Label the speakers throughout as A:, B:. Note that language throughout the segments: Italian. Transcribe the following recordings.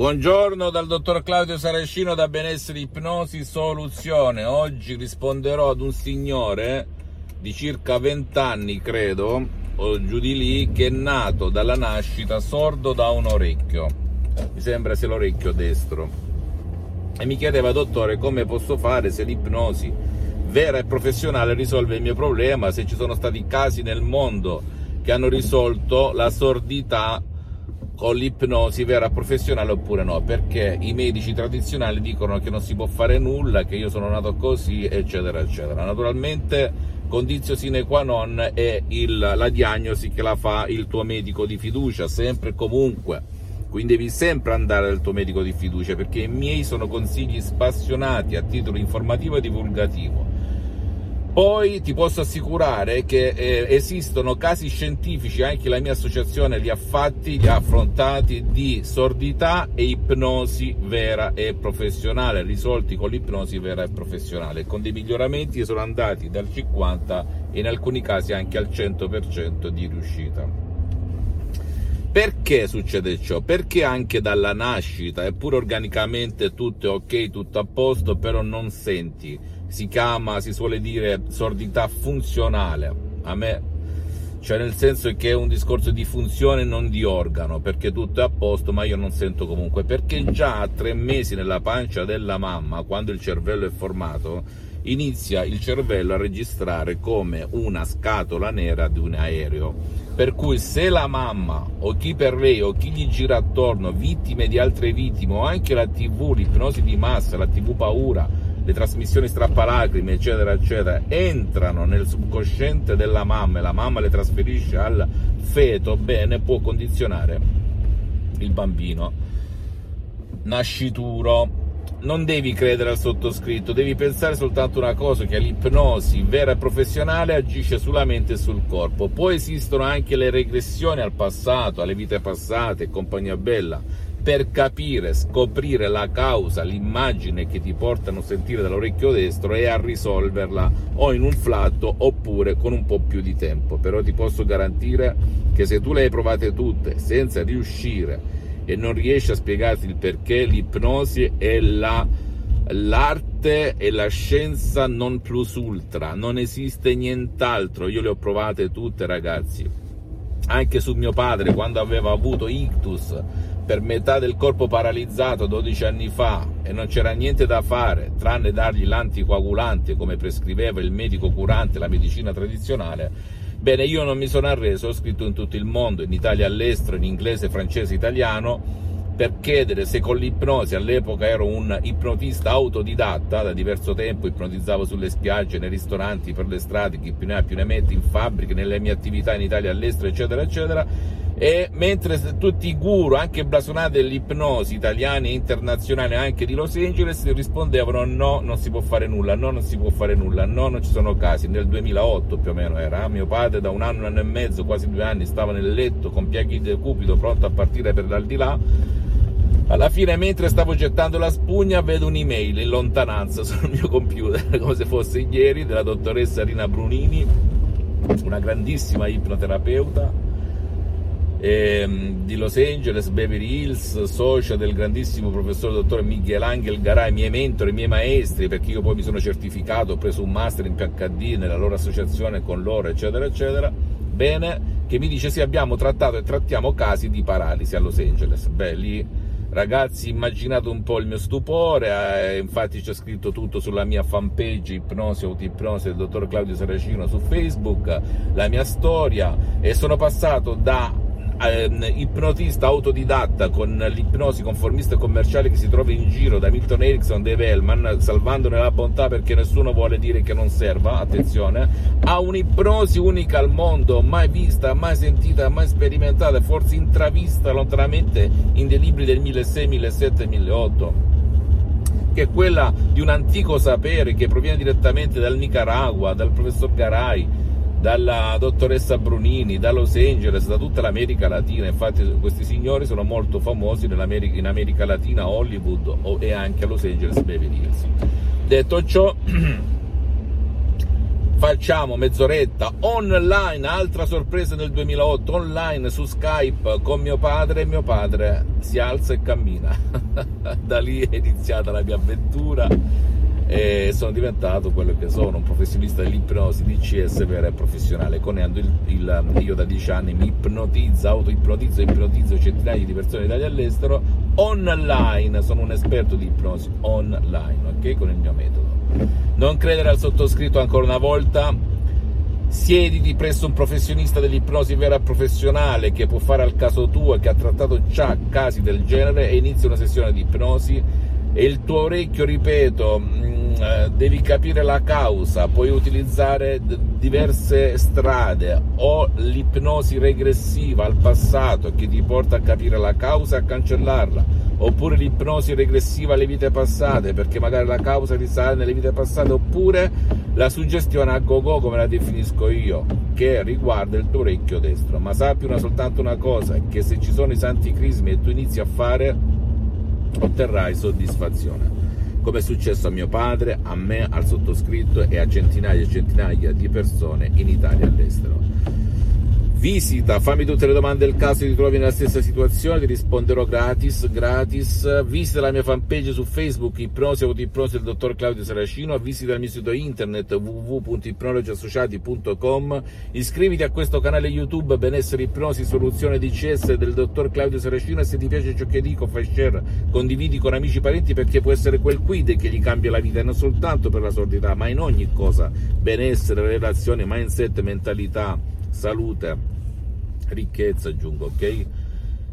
A: Buongiorno dal dottor Claudio Saracino da Benessere Ipnosi Soluzione. Oggi risponderò ad un signore di circa 20 anni, credo, o giù di lì, che è nato dalla nascita sordo da un orecchio. Mi sembra sia l'orecchio destro. E mi chiedeva, dottore, come posso fare se l'ipnosi vera e professionale risolve il mio problema, se ci sono stati casi nel mondo che hanno risolto la sordità con l'ipnosi vera professionale oppure no, perché i medici tradizionali dicono che non si può fare nulla, che io sono nato così, eccetera, eccetera. Naturalmente, condizio sine qua non è il, la diagnosi che la fa il tuo medico di fiducia, sempre e comunque. Quindi devi sempre andare dal tuo medico di fiducia, perché i miei sono consigli spassionati a titolo informativo e divulgativo poi ti posso assicurare che eh, esistono casi scientifici, anche la mia associazione li ha fatti, li ha affrontati, di sordità e ipnosi vera e professionale, risolti con l'ipnosi vera e professionale, con dei miglioramenti che sono andati dal 50 e in alcuni casi anche al 100% di riuscita. Perché succede ciò? Perché anche dalla nascita, eppure organicamente tutto è ok, tutto a posto, però non senti si chiama, si suole dire sordità funzionale. A me, cioè nel senso che è un discorso di funzione non di organo, perché tutto è a posto, ma io non sento comunque, perché già a tre mesi nella pancia della mamma, quando il cervello è formato, inizia il cervello a registrare come una scatola nera di un aereo. Per cui se la mamma o chi per lei o chi gli gira attorno, vittime di altre vittime o anche la TV, l'ipnosi di massa, la TV paura, le trasmissioni strappalacrime, eccetera, eccetera, entrano nel subconsciente della mamma e la mamma le trasferisce al feto, bene, può condizionare il bambino nascituro. Non devi credere al sottoscritto, devi pensare soltanto una cosa, che l'ipnosi vera e professionale agisce sulla mente e sul corpo. Poi esistono anche le regressioni al passato, alle vite passate e compagnia bella per capire, scoprire la causa, l'immagine che ti portano a sentire dall'orecchio destro e a risolverla o in un flatto oppure con un po' più di tempo. Però ti posso garantire che se tu le hai provate tutte senza riuscire e non riesci a spiegarti il perché, l'ipnosi è la, l'arte e la scienza non plus ultra, non esiste nient'altro. Io le ho provate tutte, ragazzi. Anche su mio padre, quando aveva avuto ictus, per metà del corpo paralizzato 12 anni fa e non c'era niente da fare tranne dargli l'anticoagulante come prescriveva il medico curante, la medicina tradizionale, bene io non mi sono arreso, ho scritto in tutto il mondo, in Italia all'estero, in inglese, francese, italiano, per chiedere se con l'ipnosi, all'epoca ero un ipnotista autodidatta, da diverso tempo ipnotizzavo sulle spiagge, nei ristoranti, per le strade, chi più ne ha più ne mette, in fabbriche, nelle mie attività in Italia all'estero, eccetera, eccetera, e mentre tutti i guru, anche blasonati dell'ipnosi italiani e internazionali, anche di Los Angeles, rispondevano no, non si può fare nulla, no, non si può fare nulla, no, non ci sono casi, nel 2008 più o meno era, mio padre da un anno, un anno e mezzo, quasi due anni, stava nel letto con piaghi di cupido, pronto a partire per l'aldilà, alla fine, mentre stavo gettando la spugna, vedo un'email in lontananza sul mio computer, come se fosse ieri, della dottoressa Rina Brunini, una grandissima ipnoterapeuta ehm, di Los Angeles, Beverly Hills, socia del grandissimo professor dottor Miguel Angel Garay, miei mentori, miei maestri, perché io poi mi sono certificato, ho preso un master in PhD nella loro associazione con loro, eccetera, eccetera. Bene, che mi dice sì, abbiamo trattato e trattiamo casi di paralisi a Los Angeles. Beh, lì Ragazzi, immaginate un po' il mio stupore, eh, infatti c'è scritto tutto sulla mia fanpage Ipnosi Autoipnosi del dottor Claudio Saracino su Facebook, la mia storia e sono passato da ehm, ipnotista autodidatta con l'ipnosi conformista commerciale che si trova in giro da Milton Erickson, Dave Hellman, salvandone la bontà perché nessuno vuole dire che non serva, attenzione, ha un'ipnosi unica al mondo, mai vista, mai sentita, mai sperimentata, forse intravista lontanamente in dei libri del 1600, 1700, 1800 che è quella di un antico sapere che proviene direttamente dal Nicaragua, dal professor Garay, dalla dottoressa Brunini, da Los Angeles, da tutta l'America Latina. Infatti questi signori sono molto famosi in America Latina, Hollywood e anche a Los Angeles Beverly Hills. Detto ciò, facciamo mezz'oretta online, altra sorpresa nel 2008, online su Skype con mio padre e mio padre si alza e cammina. da lì è iniziata la mia avventura e sono diventato quello che sono, un professionista dell'ipnosi DCS vera e professionale, conendo il, il, io da dieci anni mi ipnotizzo, auto-ipnotizzo, ipnotizzo centinaia di persone in Italia e all'estero online, sono un esperto di ipnosi online, ok? Con il mio metodo. Non credere al sottoscritto ancora una volta, siediti presso un professionista dell'ipnosi vera professionale che può fare al caso tuo e che ha trattato già casi del genere e inizia una sessione di ipnosi e il tuo orecchio, ripeto, devi capire la causa, puoi utilizzare diverse strade o l'ipnosi regressiva al passato che ti porta a capire la causa e a cancellarla, oppure l'ipnosi regressiva alle vite passate perché magari la causa risale nelle vite passate, oppure la suggestione a go-go come la definisco io, che riguarda il tuo orecchio destro. Ma sappi una, soltanto una cosa, che se ci sono i santi crismi e tu inizi a fare, otterrai soddisfazione come è successo a mio padre, a me, al sottoscritto e a centinaia e centinaia di persone in Italia e all'estero. Visita, fammi tutte le domande del caso ti trovi nella stessa situazione, ti risponderò gratis, gratis. Visita la mia fanpage su Facebook, Ipnosi Autoipnosi del dottor Claudio Saracino, visita il mio sito internet www.ipnologiassociati.com, iscriviti a questo canale YouTube Benessere Ipnosi Soluzione DCS del dottor Claudio Saracino. E se ti piace ciò che dico fai share, condividi con amici e parenti perché può essere quel quid che gli cambia la vita e non soltanto per la sordità, ma in ogni cosa, benessere, relazioni, mindset, mentalità salute, ricchezza aggiungo, ok?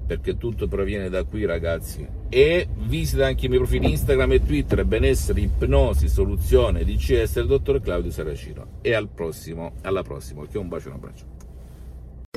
A: Perché tutto proviene da qui ragazzi. E visita anche i miei profili Instagram e Twitter, benessere, ipnosi, soluzione, DCS del dottor Claudio Saracino. E al prossimo, alla prossima, ok? Un bacio e un abbraccio.